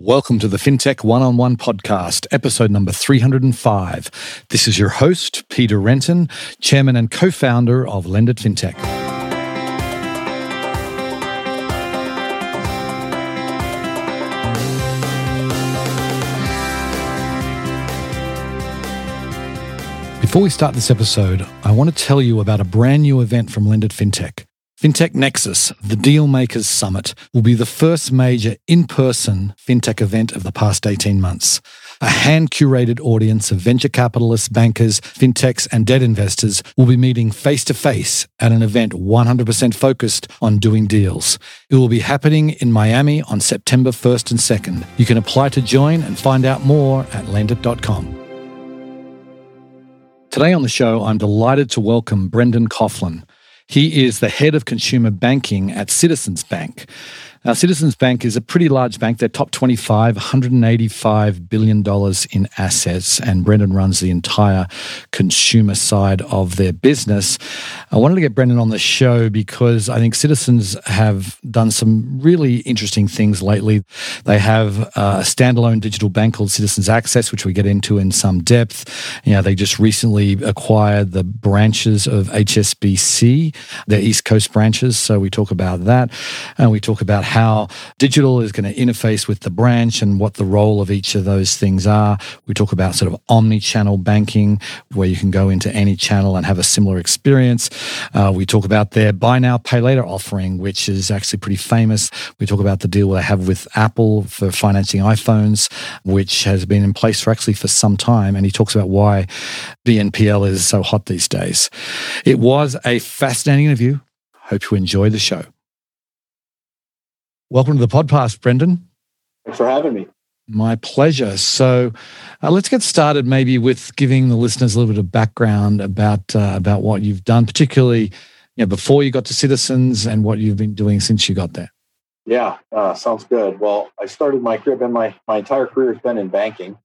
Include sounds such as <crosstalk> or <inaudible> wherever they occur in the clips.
Welcome to the FinTech One on One podcast, episode number 305. This is your host, Peter Renton, chairman and co founder of Lendit FinTech. Before we start this episode, I want to tell you about a brand new event from Lendit FinTech. FinTech Nexus, the Dealmakers Summit, will be the first major in person FinTech event of the past 18 months. A hand curated audience of venture capitalists, bankers, fintechs, and debt investors will be meeting face to face at an event 100% focused on doing deals. It will be happening in Miami on September 1st and 2nd. You can apply to join and find out more at lendit.com. Today on the show, I'm delighted to welcome Brendan Coughlin. He is the head of consumer banking at Citizens Bank. Now, Citizens Bank is a pretty large bank. They're top 25, $185 billion in assets, and Brendan runs the entire consumer side of their business. I wanted to get Brendan on the show because I think Citizens have done some really interesting things lately. They have uh, a standalone digital bank called Citizens Access, which we get into in some depth. You know, they just recently acquired the branches of HSBC, their East Coast branches. So we talk about that, and we talk about how digital is going to interface with the branch and what the role of each of those things are. We talk about sort of omni channel banking, where you can go into any channel and have a similar experience. Uh, we talk about their buy now, pay later offering, which is actually pretty famous. We talk about the deal they have with Apple for financing iPhones, which has been in place for actually for some time. And he talks about why BNPL is so hot these days. It was a fascinating interview. Hope you enjoy the show. Welcome to the podcast, Brendan. Thanks for having me. My pleasure. So, uh, let's get started maybe with giving the listeners a little bit of background about uh, about what you've done, particularly you know, before you got to Citizens and what you've been doing since you got there. Yeah, uh, sounds good. Well, I started my career. and my my entire career has been in banking.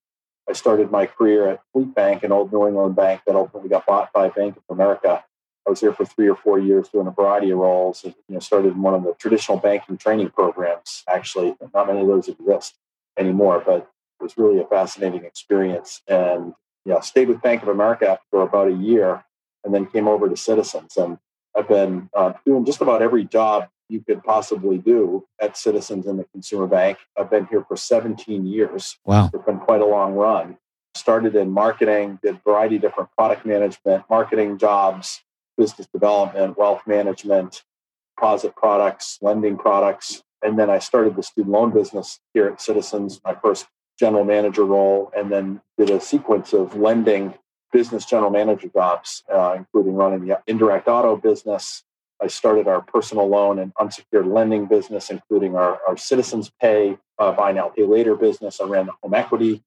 I started my career at Fleet Bank, an old New England bank that ultimately got bought by Bank of America. I was there for three or four years doing a variety of roles. You know, started in one of the traditional banking training programs. Actually, not many of those exist anymore, but it was really a fascinating experience. And yeah, stayed with Bank of America for about a year, and then came over to Citizens. And I've been uh, doing just about every job you could possibly do at Citizens in the consumer bank. I've been here for 17 years. Wow, it's been quite a long run. Started in marketing, did a variety of different product management, marketing jobs, business development, wealth management, deposit products, lending products. And then I started the student loan business here at Citizens, my first general manager role, and then did a sequence of lending business general manager jobs, uh, including running the indirect auto business. I started our personal loan and unsecured lending business, including our, our Citizens Pay, uh, buy now, pay later business. I ran the home equity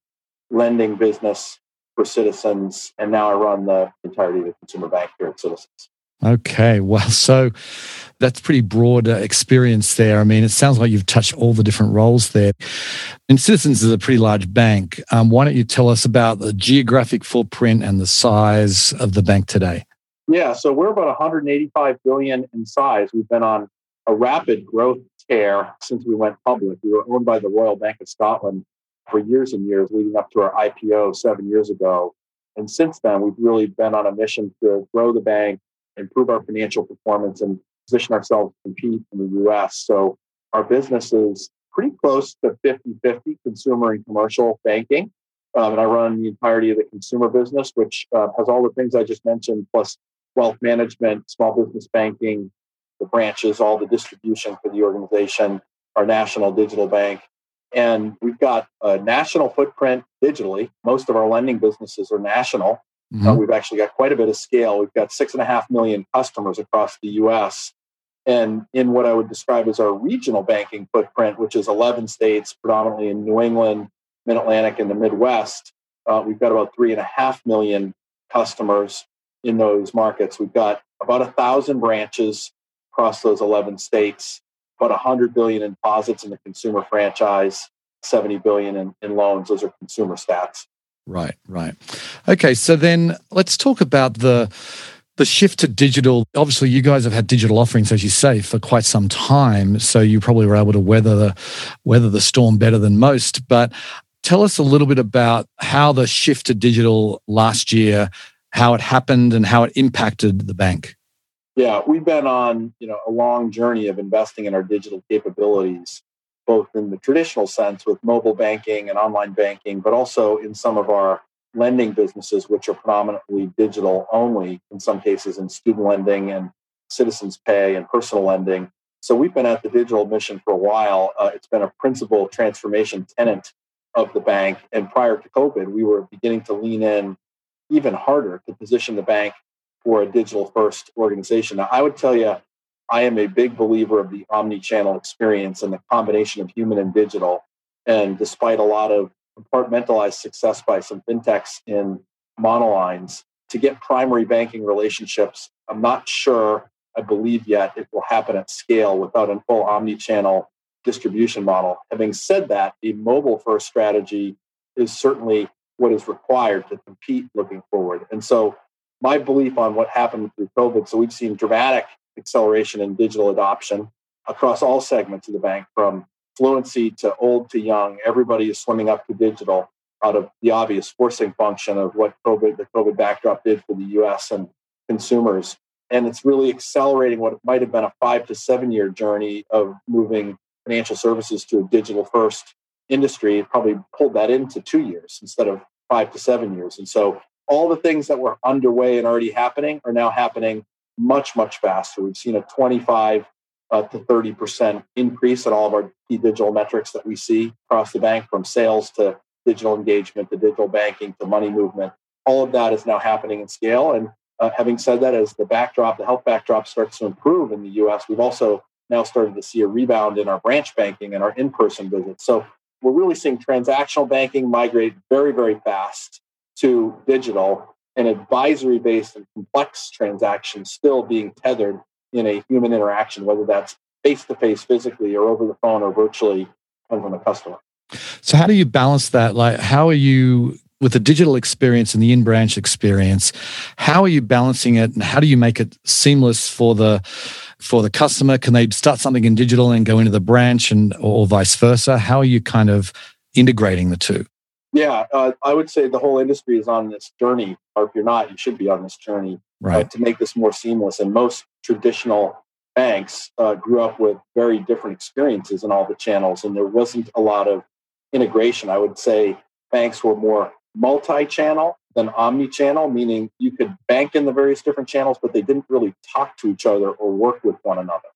lending business for citizens. And now I run the entirety of the consumer bank here at Citizens. Okay, well, so that's pretty broad uh, experience there. I mean, it sounds like you've touched all the different roles there. And Citizens is a pretty large bank. Um, why don't you tell us about the geographic footprint and the size of the bank today? Yeah, so we're about 185 billion in size. We've been on a rapid growth tear since we went public. We were owned by the Royal Bank of Scotland for years and years leading up to our IPO seven years ago. And since then, we've really been on a mission to grow the bank, improve our financial performance, and position ourselves to compete in the US. So our business is pretty close to 50 50 consumer and commercial banking. Um, and I run the entirety of the consumer business, which uh, has all the things I just mentioned, plus wealth management, small business banking, the branches, all the distribution for the organization, our national digital bank, and we've got a national footprint digitally. Most of our lending businesses are national. Mm-hmm. Uh, we've actually got quite a bit of scale. We've got six and a half million customers across the US. And in what I would describe as our regional banking footprint, which is 11 states, predominantly in New England, Mid Atlantic, and the Midwest, uh, we've got about three and a half million customers in those markets. We've got about a thousand branches across those 11 states about 100 billion in deposits in the consumer franchise 70 billion in, in loans those are consumer stats right right okay so then let's talk about the the shift to digital, obviously, you guys have had digital offerings, as you say, for quite some time. So you probably were able to weather the weather the storm better than most. But tell us a little bit about how the shift to digital last year, how it happened, and how it impacted the bank. Yeah, we've been on you know a long journey of investing in our digital capabilities, both in the traditional sense with mobile banking and online banking, but also in some of our lending businesses, which are predominantly digital only, in some cases in student lending and citizens pay and personal lending. So we've been at the digital mission for a while. Uh, it's been a principal transformation tenant of the bank. And prior to COVID, we were beginning to lean in even harder to position the bank for a digital first organization. Now, I would tell you, I am a big believer of the omni channel experience and the combination of human and digital. And despite a lot of compartmentalized success by some fintechs in monolines to get primary banking relationships. I'm not sure, I believe yet, it will happen at scale without a full omni channel distribution model. Having said that, a mobile first strategy is certainly what is required to compete looking forward. And so, my belief on what happened through COVID so, we've seen dramatic acceleration in digital adoption across all segments of the bank from fluency to old to young, everybody is swimming up to digital out of the obvious forcing function of what COVID, the COVID backdrop did for the US and consumers. And it's really accelerating what might have been a five to seven year journey of moving financial services to a digital first industry. Probably pulled that into two years instead of five to seven years. And so all the things that were underway and already happening are now happening much, much faster. We've seen a 25 uh, to 30% increase in all of our key digital metrics that we see across the bank from sales to digital engagement to digital banking to money movement. All of that is now happening in scale. And uh, having said that, as the backdrop, the health backdrop starts to improve in the US, we've also now started to see a rebound in our branch banking and our in person visits. So we're really seeing transactional banking migrate very, very fast to digital and advisory based and complex transactions still being tethered in a human interaction, whether that's face to face physically or over the phone or virtually from the customer. So how do you balance that? Like how are you with the digital experience and the in-branch experience, how are you balancing it and how do you make it seamless for the for the customer? Can they start something in digital and go into the branch and or vice versa? How are you kind of integrating the two? Yeah, uh, I would say the whole industry is on this journey, or if you're not, you should be on this journey uh, right. uh, to make this more seamless. And most traditional banks uh, grew up with very different experiences in all the channels, and there wasn't a lot of integration. I would say banks were more multi-channel than omni-channel, meaning you could bank in the various different channels, but they didn't really talk to each other or work with one another.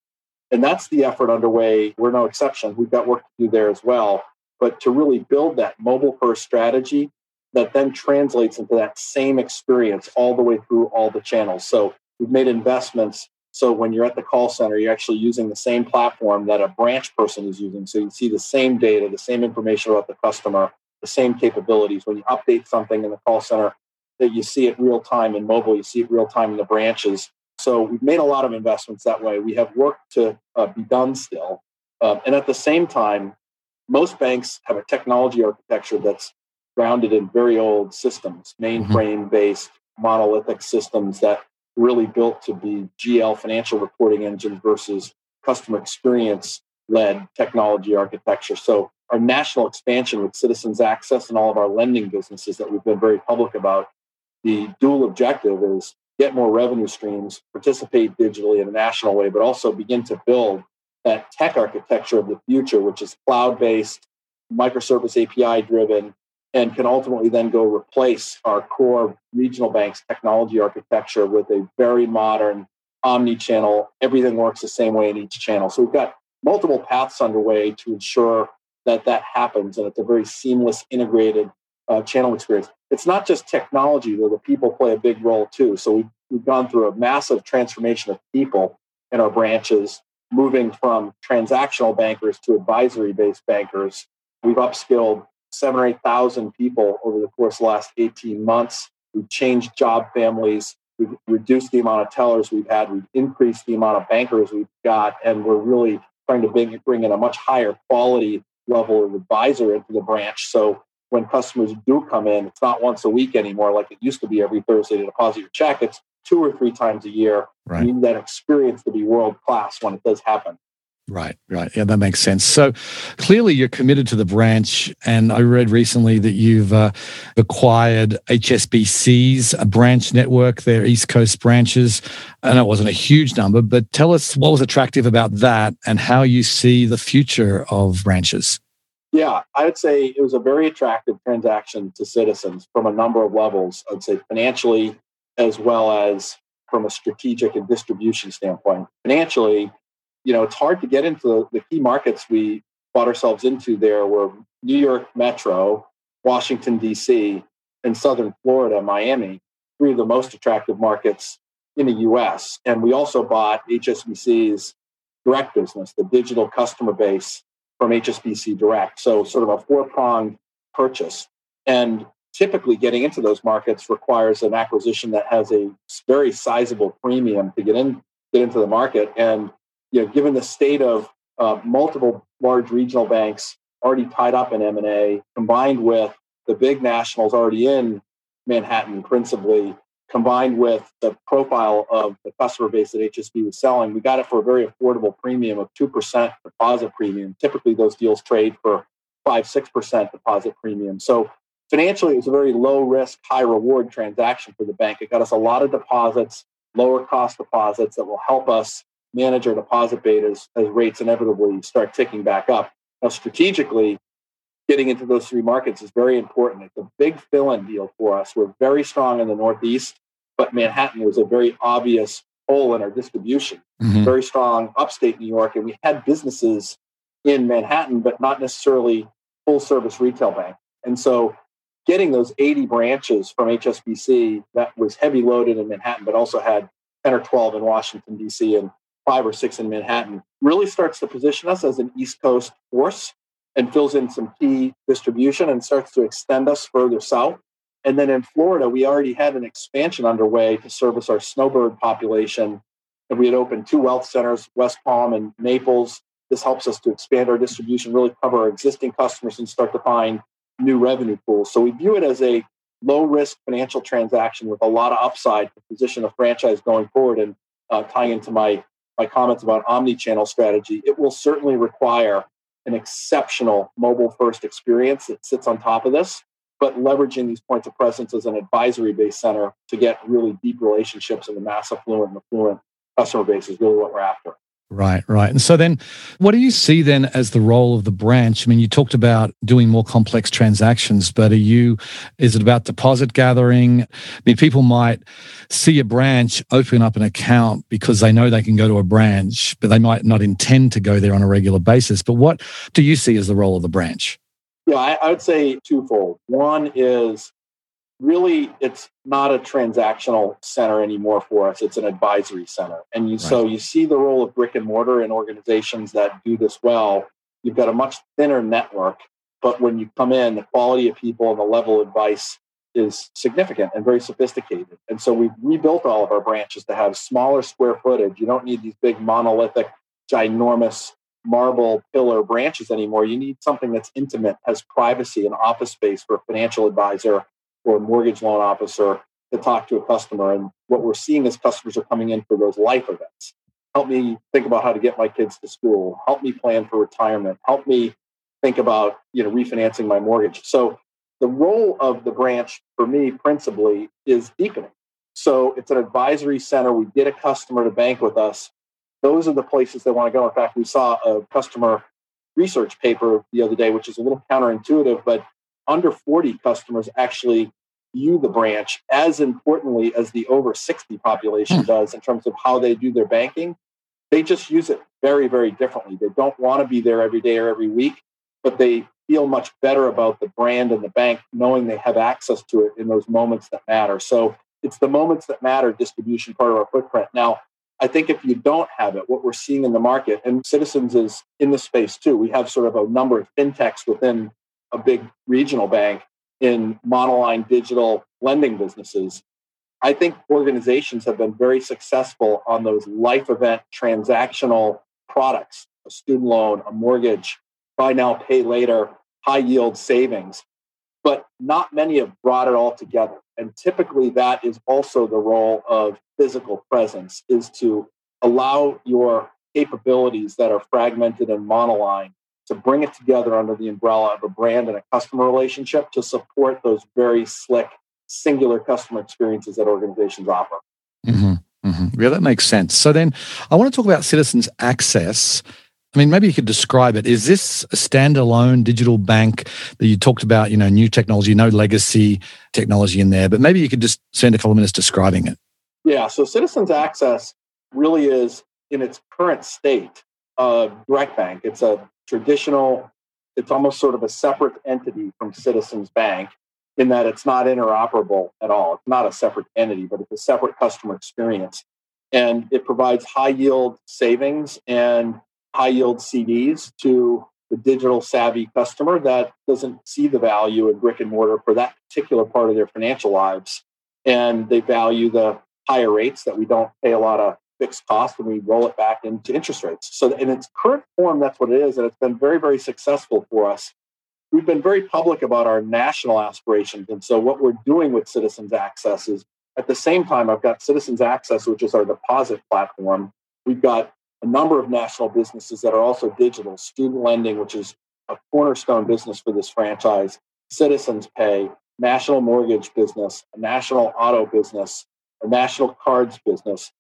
And that's the effort underway. We're no exception. We've got work to do there as well but to really build that mobile first strategy that then translates into that same experience all the way through all the channels. So we've made investments. So when you're at the call center, you're actually using the same platform that a branch person is using. So you see the same data, the same information about the customer, the same capabilities. When you update something in the call center, that you see it real time in mobile, you see it real time in the branches. So we've made a lot of investments that way. We have work to uh, be done still. Uh, and at the same time, most banks have a technology architecture that's grounded in very old systems, mm-hmm. mainframe based monolithic systems that really built to be GL financial reporting engine versus customer experience led technology architecture. So our national expansion with citizens access and all of our lending businesses that we've been very public about, the dual objective is get more revenue streams, participate digitally in a national way, but also begin to build that tech architecture of the future, which is cloud based, microservice API driven, and can ultimately then go replace our core regional banks technology architecture with a very modern omni channel. Everything works the same way in each channel. So we've got multiple paths underway to ensure that that happens and it's a very seamless, integrated uh, channel experience. It's not just technology, though the people play a big role too. So we've, we've gone through a massive transformation of people in our branches moving from transactional bankers to advisory based bankers. We've upskilled seven or 8,000 people over the course of the last 18 months. We've changed job families. We've reduced the amount of tellers we've had. We've increased the amount of bankers we've got. And we're really trying to bring, bring in a much higher quality level of advisor into the branch. So when customers do come in, it's not once a week anymore like it used to be every Thursday to deposit your check. It's two or three times a year. Right. You need that experience to be world class when it does happen. Right, right. Yeah, that makes sense. So clearly you're committed to the branch. And I read recently that you've uh, acquired HSBC's a branch network, their East Coast branches. I know it wasn't a huge number, but tell us what was attractive about that and how you see the future of branches. Yeah, I would say it was a very attractive transaction to citizens from a number of levels. I'd say financially, as well as from a strategic and distribution standpoint. Financially, you know, it's hard to get into the, the key markets we bought ourselves into there were New York Metro, Washington, D.C., and Southern Florida, Miami, three of the most attractive markets in the US. And we also bought HSBC's direct business, the digital customer base from HSBC Direct. So, sort of a four pronged purchase. And typically, getting into those markets requires an acquisition that has a very sizable premium to get in get into the market. And you know, given the state of uh, multiple large regional banks already tied up in M&A, combined with the big nationals already in Manhattan principally, combined with the profile of the customer base that HSB was selling, we got it for a very affordable premium of 2% deposit premium. Typically, those deals trade for 5 6% deposit premium. So financially, it was a very low risk, high reward transaction for the bank. It got us a lot of deposits, lower cost deposits that will help us manage our deposit betas as rates inevitably start ticking back up. Now, strategically, getting into those three markets is very important. It's a big fill in deal for us. We're very strong in the Northeast, but Manhattan was a very obvious hole in our distribution. Mm-hmm. Very strong upstate New York, and we had businesses in Manhattan, but not necessarily full service retail bank. And so getting those 80 branches from HSBC that was heavy loaded in Manhattan, but also had 10 or 12 in Washington, D.C. and five or six in Manhattan, really starts to position us as an East Coast force and fills in some key distribution and starts to extend us further south. And then in Florida, we already had an expansion underway to service our snowbird population. And we had opened two wealth centers, West Palm and Naples. This helps us to expand our distribution, really cover our existing customers and start to find new revenue pools. So we view it as a low risk financial transaction with a lot of upside to position a franchise going forward. And uh, tying into my my comments about omni-channel strategy, it will certainly require an exceptional mobile first experience that sits on top of this, but leveraging these points of presence as an advisory based center to get really deep relationships in the mass affluent and affluent customer base is really what we're after. Right, right. And so then what do you see then as the role of the branch? I mean, you talked about doing more complex transactions, but are you, is it about deposit gathering? I mean, people might see a branch open up an account because they know they can go to a branch, but they might not intend to go there on a regular basis. But what do you see as the role of the branch? Yeah, I, I would say twofold. One is really it's not a transactional center anymore for us. It's an advisory center. And you, right. so you see the role of brick and mortar in organizations that do this well. You've got a much thinner network but when you come in the quality of people and the level of advice is significant and very sophisticated. And so we've rebuilt all of our branches to have smaller square footage. You don't need these big monolithic ginormous marble pillar branches anymore. You need something that's intimate has privacy and office space for a financial advisor or a mortgage loan officer to talk to a customer. And what we're seeing is customers are coming in for those life events. Help me think about how to get my kids to school. Help me plan for retirement. Help me think about you know refinancing my mortgage. So the role of the branch for me principally is deepening. So it's an advisory center. We get a customer to bank with us. Those are the places they want to go. In fact, we saw a customer research paper the other day, which is a little counterintuitive, but under 40 customers actually view the branch as importantly as the over 60 population hmm. does in terms of how they do their banking. They just use it very, very differently. They don't want to be there every day or every week, but they feel much better about the brand and the bank knowing they have access to it in those moments that matter. So it's the moments that matter distribution part of our footprint. Now, I think if you don't have it, what we're seeing in the market, and Citizens is in the space too, we have sort of a number of fintechs within a big regional bank in monoline digital lending businesses. I think organizations have been very successful on those life event transactional products, a student loan, a mortgage, buy now, pay later, high yield savings. but not many have brought it all together. And typically that is also the role of physical presence is to allow your capabilities that are fragmented and monoline to bring it together under the umbrella of a brand and a customer relationship to support those very slick singular customer experiences that organizations offer. Mm-hmm, mm-hmm. Yeah, that makes sense. So then I want to talk about citizens access. I mean, maybe you could describe it. Is this a standalone digital bank that you talked about, you know, new technology, no legacy technology in there, but maybe you could just spend a couple of minutes describing it. Yeah, so Citizens Access really is in its current state a direct bank. It's a traditional, it's almost sort of a separate entity from Citizens Bank in that it's not interoperable at all. It's not a separate entity, but it's a separate customer experience. And it provides high yield savings and high yield CDs to the digital savvy customer that doesn't see the value in brick and mortar for that particular part of their financial lives. And they value the higher rates that we don't pay a lot of fixed cost and we roll it back into interest rates. So in its current form, that's what it is. And it's been very, very successful for us. We've been very public about our national aspirations. And so what we're doing with Citizens Access is at the same time, I've got Citizens Access, which is our deposit platform. We've got a number of national businesses that are also digital, student lending, which is a cornerstone business for this franchise, Citizens Pay, national mortgage business, a national auto business, a national cards business.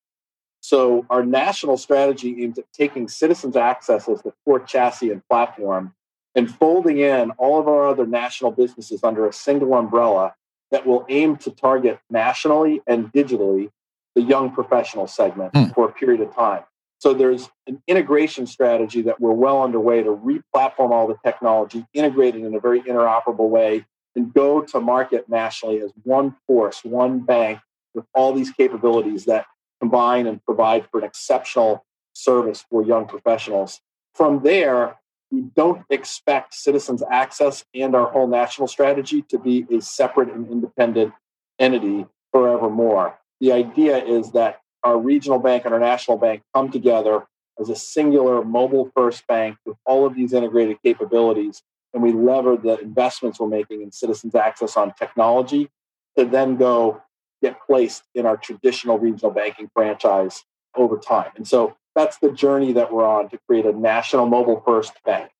So our national strategy aims at taking citizens access as the core chassis and platform and folding in all of our other national businesses under a single umbrella that will aim to target nationally and digitally the young professional segment mm. for a period of time. So there's an integration strategy that we're well underway to re-platform all the technology, integrate it in a very interoperable way, and go to market nationally as one force, one bank with all these capabilities that combine and provide for an exceptional service for young professionals. From there, we don't expect citizens access and our whole national strategy to be a separate and independent entity forevermore. The idea is that our regional bank and our national bank come together as a singular mobile first bank with all of these integrated capabilities. And we lever the investments we're making in citizens access on technology to then go get placed in our traditional regional banking franchise over time. And so that's the journey that we're on to create a national mobile first bank.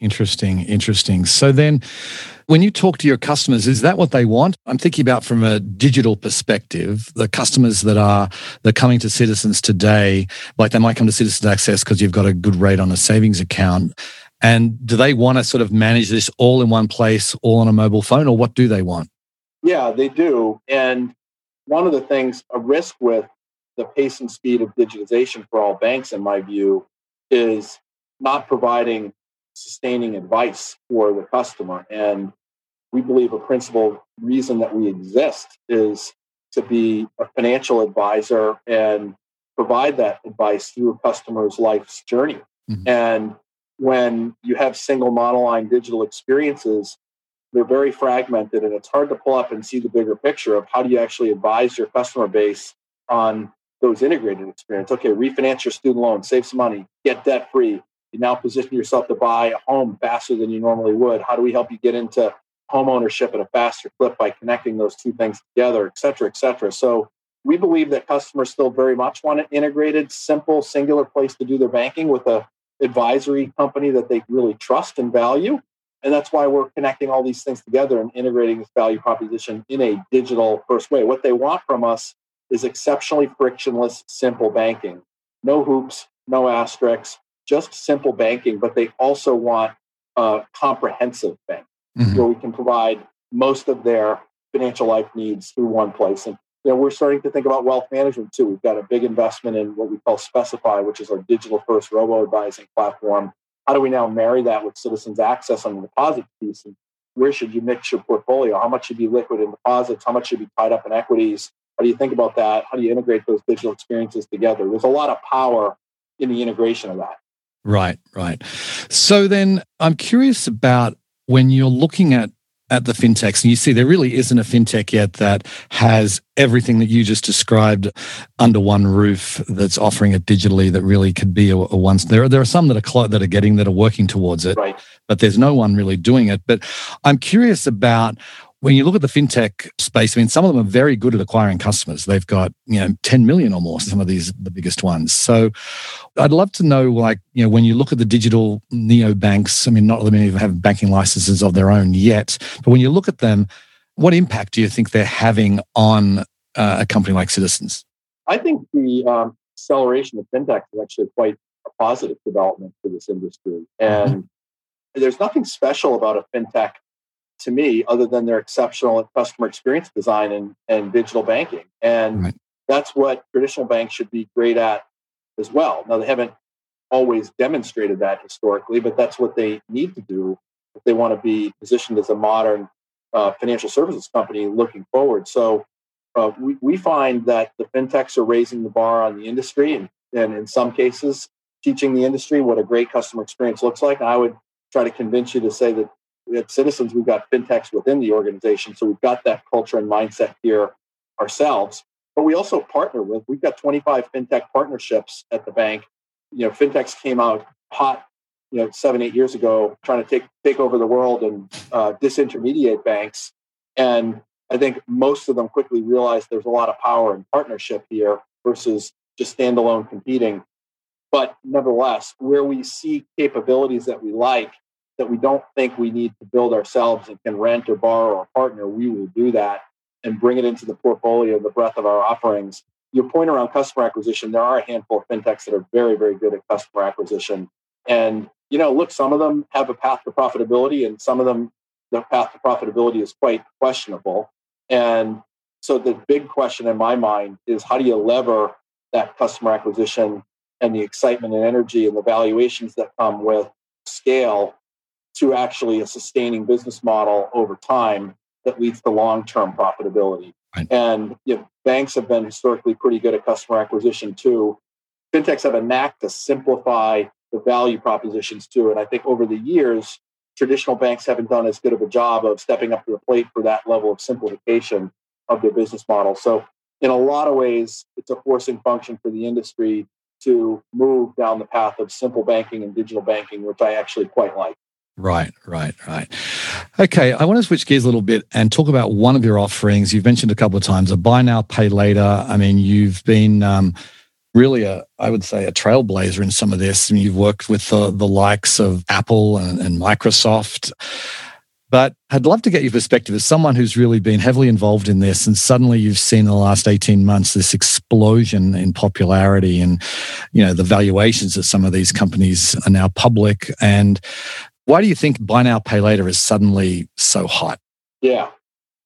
Interesting, interesting. So then when you talk to your customers, is that what they want? I'm thinking about from a digital perspective, the customers that are that are coming to citizens today, like they might come to Citizens Access because you've got a good rate on a savings account. And do they want to sort of manage this all in one place, all on a mobile phone, or what do they want? Yeah, they do. And one of the things, a risk with the pace and speed of digitization for all banks, in my view, is not providing sustaining advice for the customer. And we believe a principal reason that we exist is to be a financial advisor and provide that advice through a customer's life's journey. Mm-hmm. And when you have single monoline digital experiences, they're very fragmented and it's hard to pull up and see the bigger picture of how do you actually advise your customer base on those integrated experience. Okay, refinance your student loan, save some money, get debt free. You now position yourself to buy a home faster than you normally would. How do we help you get into home ownership at a faster clip by connecting those two things together, et cetera, et cetera. So we believe that customers still very much want an integrated, simple, singular place to do their banking with a advisory company that they really trust and value. And that's why we're connecting all these things together and integrating this value proposition in a digital first way. What they want from us is exceptionally frictionless, simple banking. No hoops, no asterisks, just simple banking, but they also want a comprehensive bank mm-hmm. where we can provide most of their financial life needs through one place. And you know, we're starting to think about wealth management too. We've got a big investment in what we call Specify, which is our digital first robo advising platform how do we now marry that with citizens access on the deposit piece? And where should you mix your portfolio? How much should be liquid in deposits? How much should be tied up in equities? How do you think about that? How do you integrate those digital experiences together? There's a lot of power in the integration of that. Right, right. So then I'm curious about when you're looking at at the fintechs and you see there really isn't a fintech yet that has everything that you just described under one roof that's offering it digitally that really could be a, a one there are there are some that are clo- that are getting that are working towards it right. but there's no one really doing it. But I'm curious about when you look at the fintech space, I mean, some of them are very good at acquiring customers. They've got, you know, 10 million or more, some of these, the biggest ones. So I'd love to know, like, you know, when you look at the digital neo banks, I mean, not many of them have banking licenses of their own yet, but when you look at them, what impact do you think they're having on uh, a company like Citizens? I think the um, acceleration of fintech is actually quite a positive development for this industry. And mm-hmm. there's nothing special about a fintech to me other than their exceptional customer experience design and, and digital banking. And right. that's what traditional banks should be great at as well. Now, they haven't always demonstrated that historically, but that's what they need to do if they want to be positioned as a modern uh, financial services company looking forward. So uh, we, we find that the fintechs are raising the bar on the industry and, and in some cases teaching the industry what a great customer experience looks like. And I would try to convince you to say that at Citizens, we've got fintechs within the organization. So we've got that culture and mindset here ourselves. But we also partner with, we've got 25 fintech partnerships at the bank. You know, fintechs came out hot, you know, seven, eight years ago, trying to take, take over the world and uh, disintermediate banks. And I think most of them quickly realized there's a lot of power in partnership here versus just standalone competing. But nevertheless, where we see capabilities that we like, that we don't think we need to build ourselves and can rent or borrow or partner, we will do that and bring it into the portfolio, the breadth of our offerings. Your point around customer acquisition, there are a handful of fintechs that are very, very good at customer acquisition. And, you know, look, some of them have a path to profitability and some of them, the path to profitability is quite questionable. And so the big question in my mind is how do you lever that customer acquisition and the excitement and energy and the valuations that come with scale to actually a sustaining business model over time that leads to long-term profitability. Right. And you know, banks have been historically pretty good at customer acquisition too. Fintechs have a knack to simplify the value propositions too. And I think over the years, traditional banks haven't done as good of a job of stepping up to the plate for that level of simplification of their business model. So, in a lot of ways, it's a forcing function for the industry to move down the path of simple banking and digital banking, which I actually quite like. Right, right, right. Okay, I want to switch gears a little bit and talk about one of your offerings. You've mentioned a couple of times a buy now, pay later. I mean, you've been um, really a, I would say, a trailblazer in some of this. Mean, you've worked with the, the likes of Apple and, and Microsoft. But I'd love to get your perspective as someone who's really been heavily involved in this, and suddenly you've seen in the last 18 months this explosion in popularity and you know the valuations that some of these companies are now public. And why do you think buy now, pay later is suddenly so hot? Yeah.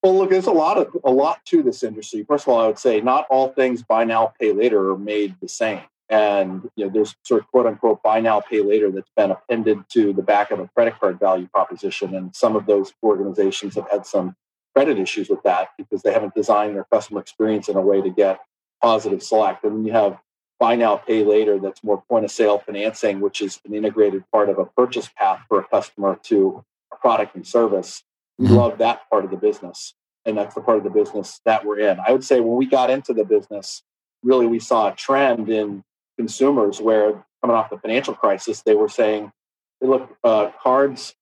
Well, look, there's a lot of a lot to this industry. First of all, I would say not all things buy now, pay later are made the same. And you know, there's sort of quote unquote buy now, pay later that's been appended to the back of a credit card value proposition. And some of those organizations have had some credit issues with that because they haven't designed their customer experience in a way to get positive select. And you have buy now, pay later that's more point of sale financing, which is an integrated part of a purchase path for a customer to a product and service. We mm-hmm. love that part of the business. And that's the part of the business that we're in. I would say when we got into the business, really we saw a trend in consumers where coming off the financial crisis, they were saying, hey, look, uh, cards,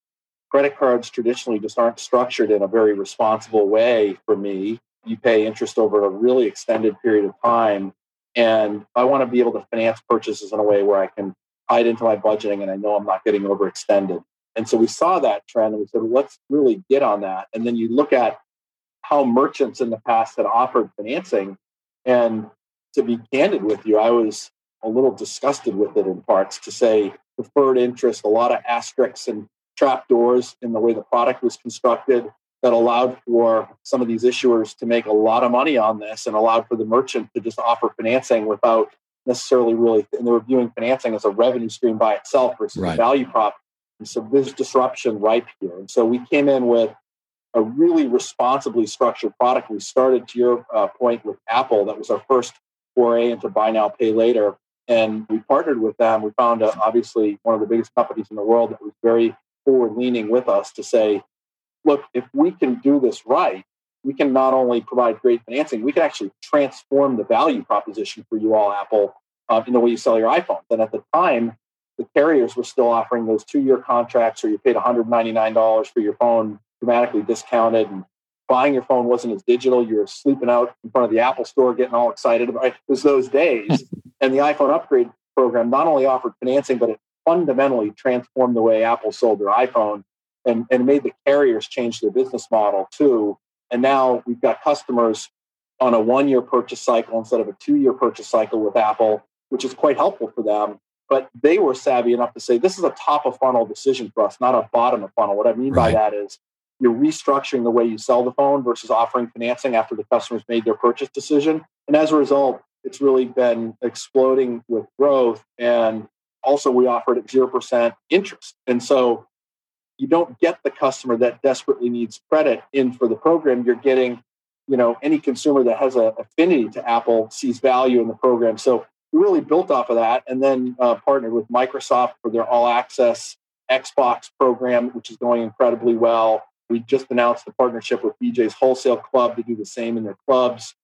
credit cards traditionally just aren't structured in a very responsible way for me. You pay interest over a really extended period of time. And I want to be able to finance purchases in a way where I can hide into my budgeting and I know I'm not getting overextended. And so we saw that trend and we said, well, let's really get on that. And then you look at how merchants in the past had offered financing. And to be candid with you, I was a little disgusted with it in parts to say preferred interest, a lot of asterisks and trapdoors in the way the product was constructed that allowed for some of these issuers to make a lot of money on this and allowed for the merchant to just offer financing without necessarily really and they were viewing financing as a revenue stream by itself versus right. a value prop and so there's disruption ripe here. And so we came in with a really responsibly structured product. We started, to your uh, point, with Apple. That was our first foray into buy now, pay later. And we partnered with them. We found, uh, obviously, one of the biggest companies in the world that was very forward leaning with us to say, look, if we can do this right, we can not only provide great financing, we can actually transform the value proposition for you all, Apple, uh, in the way you sell your iPhones. And at the time, the carriers were still offering those two year contracts where you paid $199 for your phone, dramatically discounted, and buying your phone wasn't as digital. You were sleeping out in front of the Apple store, getting all excited about it. It was those days. <laughs> and the iPhone upgrade program not only offered financing, but it fundamentally transformed the way Apple sold their iPhone and, and made the carriers change their business model too. And now we've got customers on a one year purchase cycle instead of a two year purchase cycle with Apple, which is quite helpful for them. But they were savvy enough to say this is a top of funnel decision for us, not a bottom of funnel. What I mean right. by that is you're restructuring the way you sell the phone versus offering financing after the customer's made their purchase decision. And as a result, it's really been exploding with growth. And also, we offered at 0% interest. And so you don't get the customer that desperately needs credit in for the program. You're getting, you know, any consumer that has an affinity to Apple sees value in the program. So we really built off of that and then uh, partnered with Microsoft for their all access Xbox program, which is going incredibly well. We just announced the partnership with BJ's Wholesale Club to do the same in their clubs.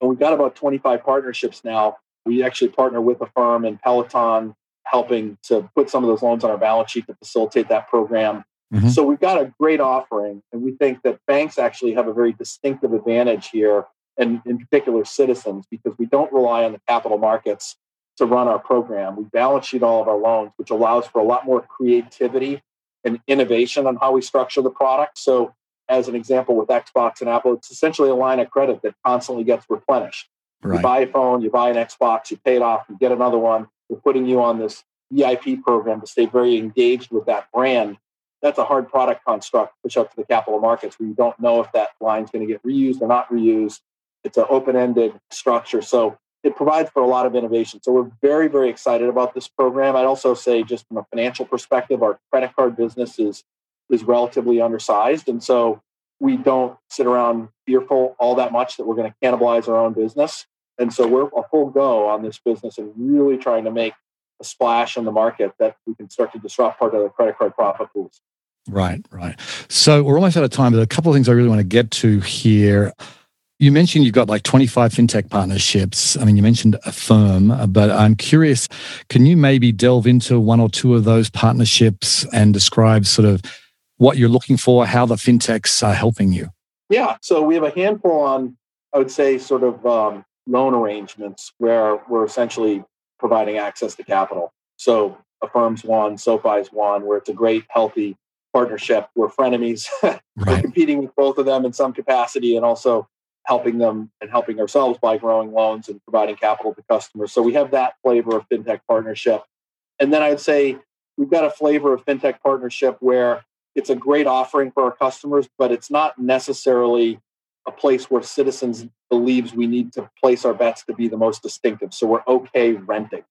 And we've got about 25 partnerships now. We actually partner with Affirm and Peloton, helping to put some of those loans on our balance sheet to facilitate that program. Mm-hmm. So we've got a great offering. And we think that banks actually have a very distinctive advantage here, and in particular citizens, because we don't rely on the capital markets to run our program. We balance sheet all of our loans, which allows for a lot more creativity and innovation on how we structure the product. So, as an example with Xbox and Apple, it's essentially a line of credit that constantly gets replenished. Right. You buy a phone, you buy an Xbox, you pay it off, you get another one. Putting you on this VIP program to stay very engaged with that brand. That's a hard product construct push up to the capital markets where you don't know if that line's going to get reused or not reused. It's an open ended structure. So it provides for a lot of innovation. So we're very, very excited about this program. I'd also say, just from a financial perspective, our credit card business is is relatively undersized, and so we don't sit around fearful all that much that we're going to cannibalize our own business. And so we're a full go on this business and really trying to make a splash in the market that we can start to disrupt part of the credit card profit pools. Right, right. So we're almost out of time, but a couple of things I really want to get to here. You mentioned you've got like 25 fintech partnerships. I mean, you mentioned Affirm, but I'm curious, can you maybe delve into one or two of those partnerships and describe sort of what you're looking for, how the fintechs are helping you? Yeah. So we have a handful on, I would say, sort of um, loan arrangements where we're essentially providing access to capital. So Affirm's one, SoFi's one, where it's a great, healthy partnership. We're frenemies. <laughs> right. we're competing with both of them in some capacity and also helping them and helping ourselves by growing loans and providing capital to customers. So we have that flavor of fintech partnership. And then I'd say we've got a flavor of fintech partnership where it's a great offering for our customers, but it's not necessarily a place where citizens believes we need to place our bets to be the most distinctive. So we're okay renting.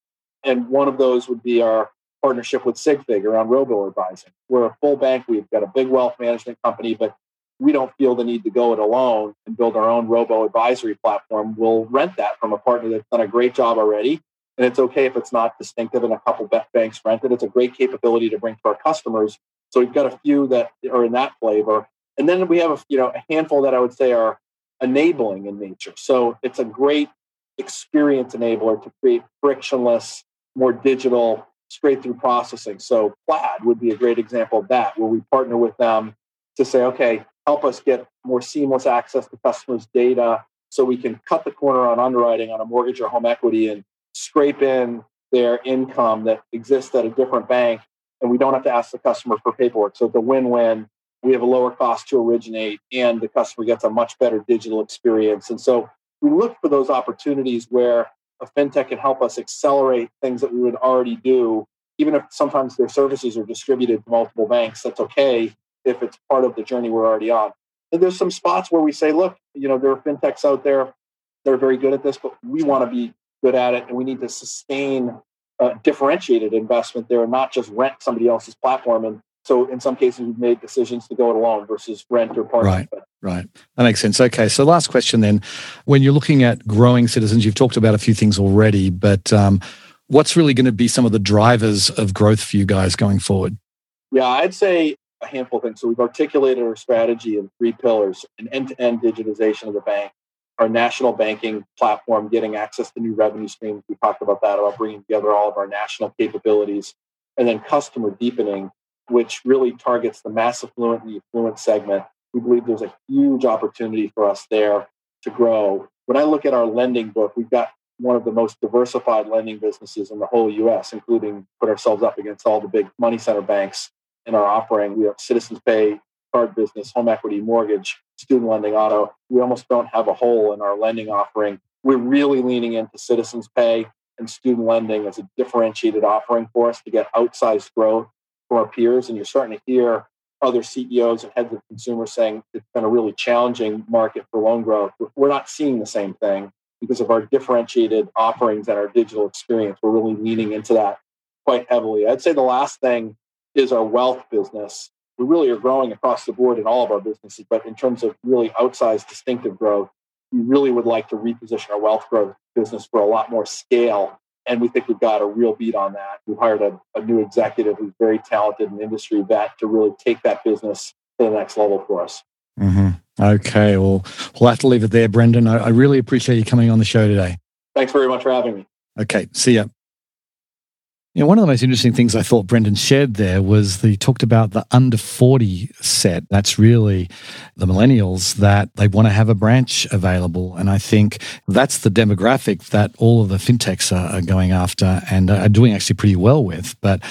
And one of those would be our partnership with Sigfig around robo advising. We're a full bank. We've got a big wealth management company, but we don't feel the need to go it alone and build our own robo advisory platform. We'll rent that from a partner that's done a great job already. And it's okay if it's not distinctive and a couple banks rent it. It's a great capability to bring to our customers. So we've got a few that are in that flavor. And then we have a, you know, a handful that I would say are enabling in nature. So it's a great experience enabler to create frictionless, more digital, straight through processing. So Plaid would be a great example of that, where we partner with them to say, okay, help us get more seamless access to customers' data so we can cut the corner on underwriting on a mortgage or home equity and scrape in their income that exists at a different bank. And we don't have to ask the customer for paperwork. So it's a win win. We have a lower cost to originate, and the customer gets a much better digital experience. And so we look for those opportunities where a fintech can help us accelerate things that we would already do, even if sometimes their services are distributed to multiple banks. That's okay if it's part of the journey we're already on. And there's some spots where we say, look, you know, there are fintechs out there that are very good at this, but we want to be good at it and we need to sustain a differentiated investment there and not just rent somebody else's platform. And so in some cases, we've made decisions to go it alone versus rent or partner. Right, right. That makes sense. Okay, so last question then. When you're looking at growing citizens, you've talked about a few things already, but um, what's really going to be some of the drivers of growth for you guys going forward? Yeah, I'd say a handful of things. So we've articulated our strategy in three pillars: an end-to-end digitization of the bank, our national banking platform, getting access to new revenue streams. We talked about that about bringing together all of our national capabilities, and then customer deepening, which really targets the mass affluent and the affluent segment. We believe there's a huge opportunity for us there to grow. When I look at our lending book, we've got one of the most diversified lending businesses in the whole US, including put ourselves up against all the big money center banks in our offering. We have Citizens Pay, card business, home equity, mortgage, student lending, auto. We almost don't have a hole in our lending offering. We're really leaning into Citizens Pay and student lending as a differentiated offering for us to get outsized growth from our peers. And you're starting to hear other CEOs and heads of consumers saying it's been a really challenging market for loan growth. We're not seeing the same thing because of our differentiated offerings and our digital experience. We're really leaning into that quite heavily. I'd say the last thing is our wealth business. We really are growing across the board in all of our businesses, but in terms of really outsized distinctive growth, we really would like to reposition our wealth growth business for a lot more scale. And we think we've got a real beat on that. We've hired a, a new executive who's very talented and industry vet to really take that business to the next level for us. Mm-hmm. Okay, well, we'll have to leave it there, Brendan. I, I really appreciate you coming on the show today. Thanks very much for having me. Okay, see ya. You know, one of the most interesting things I thought Brendan shared there was that he talked about the under 40 set. That's really the millennials that they want to have a branch available. And I think that's the demographic that all of the fintechs are, are going after and are doing actually pretty well with. But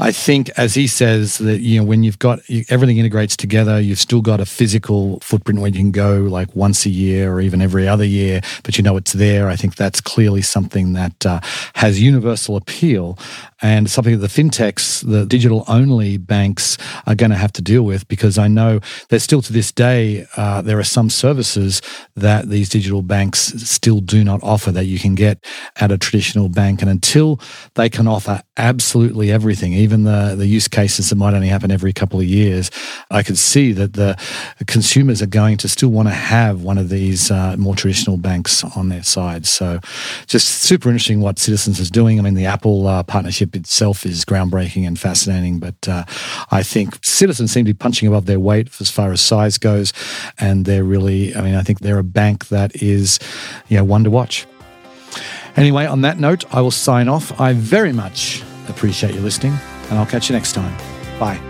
I think, as he says, that you know when you've got everything integrates together, you've still got a physical footprint where you can go like once a year or even every other year, but you know it's there. I think that's clearly something that uh, has universal appeal and something that the fintechs, the digital only banks, are going to have to deal with because I know that still to this day uh, there are some services that these digital banks still do not offer that you can get at a traditional bank, and until they can offer absolutely everything, even the, the use cases that might only happen every couple of years, I could see that the consumers are going to still want to have one of these uh, more traditional banks on their side. So, just super interesting what Citizens is doing. I mean, the Apple uh, partnership itself is groundbreaking and fascinating, but uh, I think Citizens seem to be punching above their weight as far as size goes, and they're really, I mean, I think they're a bank that is, you know, one to watch. Anyway, on that note, I will sign off. I very much appreciate you listening, and I'll catch you next time. Bye.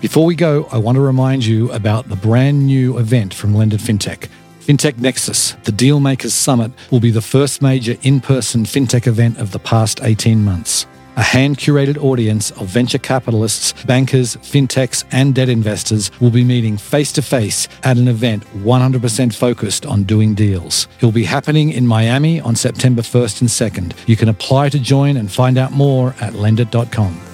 Before we go, I want to remind you about the brand new event from Lendit FinTech. FinTech Nexus, the Dealmakers Summit, will be the first major in person FinTech event of the past 18 months a hand curated audience of venture capitalists, bankers, fintechs, and debt investors will be meeting face to face at an event 100% focused on doing deals. It will be happening in Miami on September 1st and 2nd. You can apply to join and find out more at lendit.com.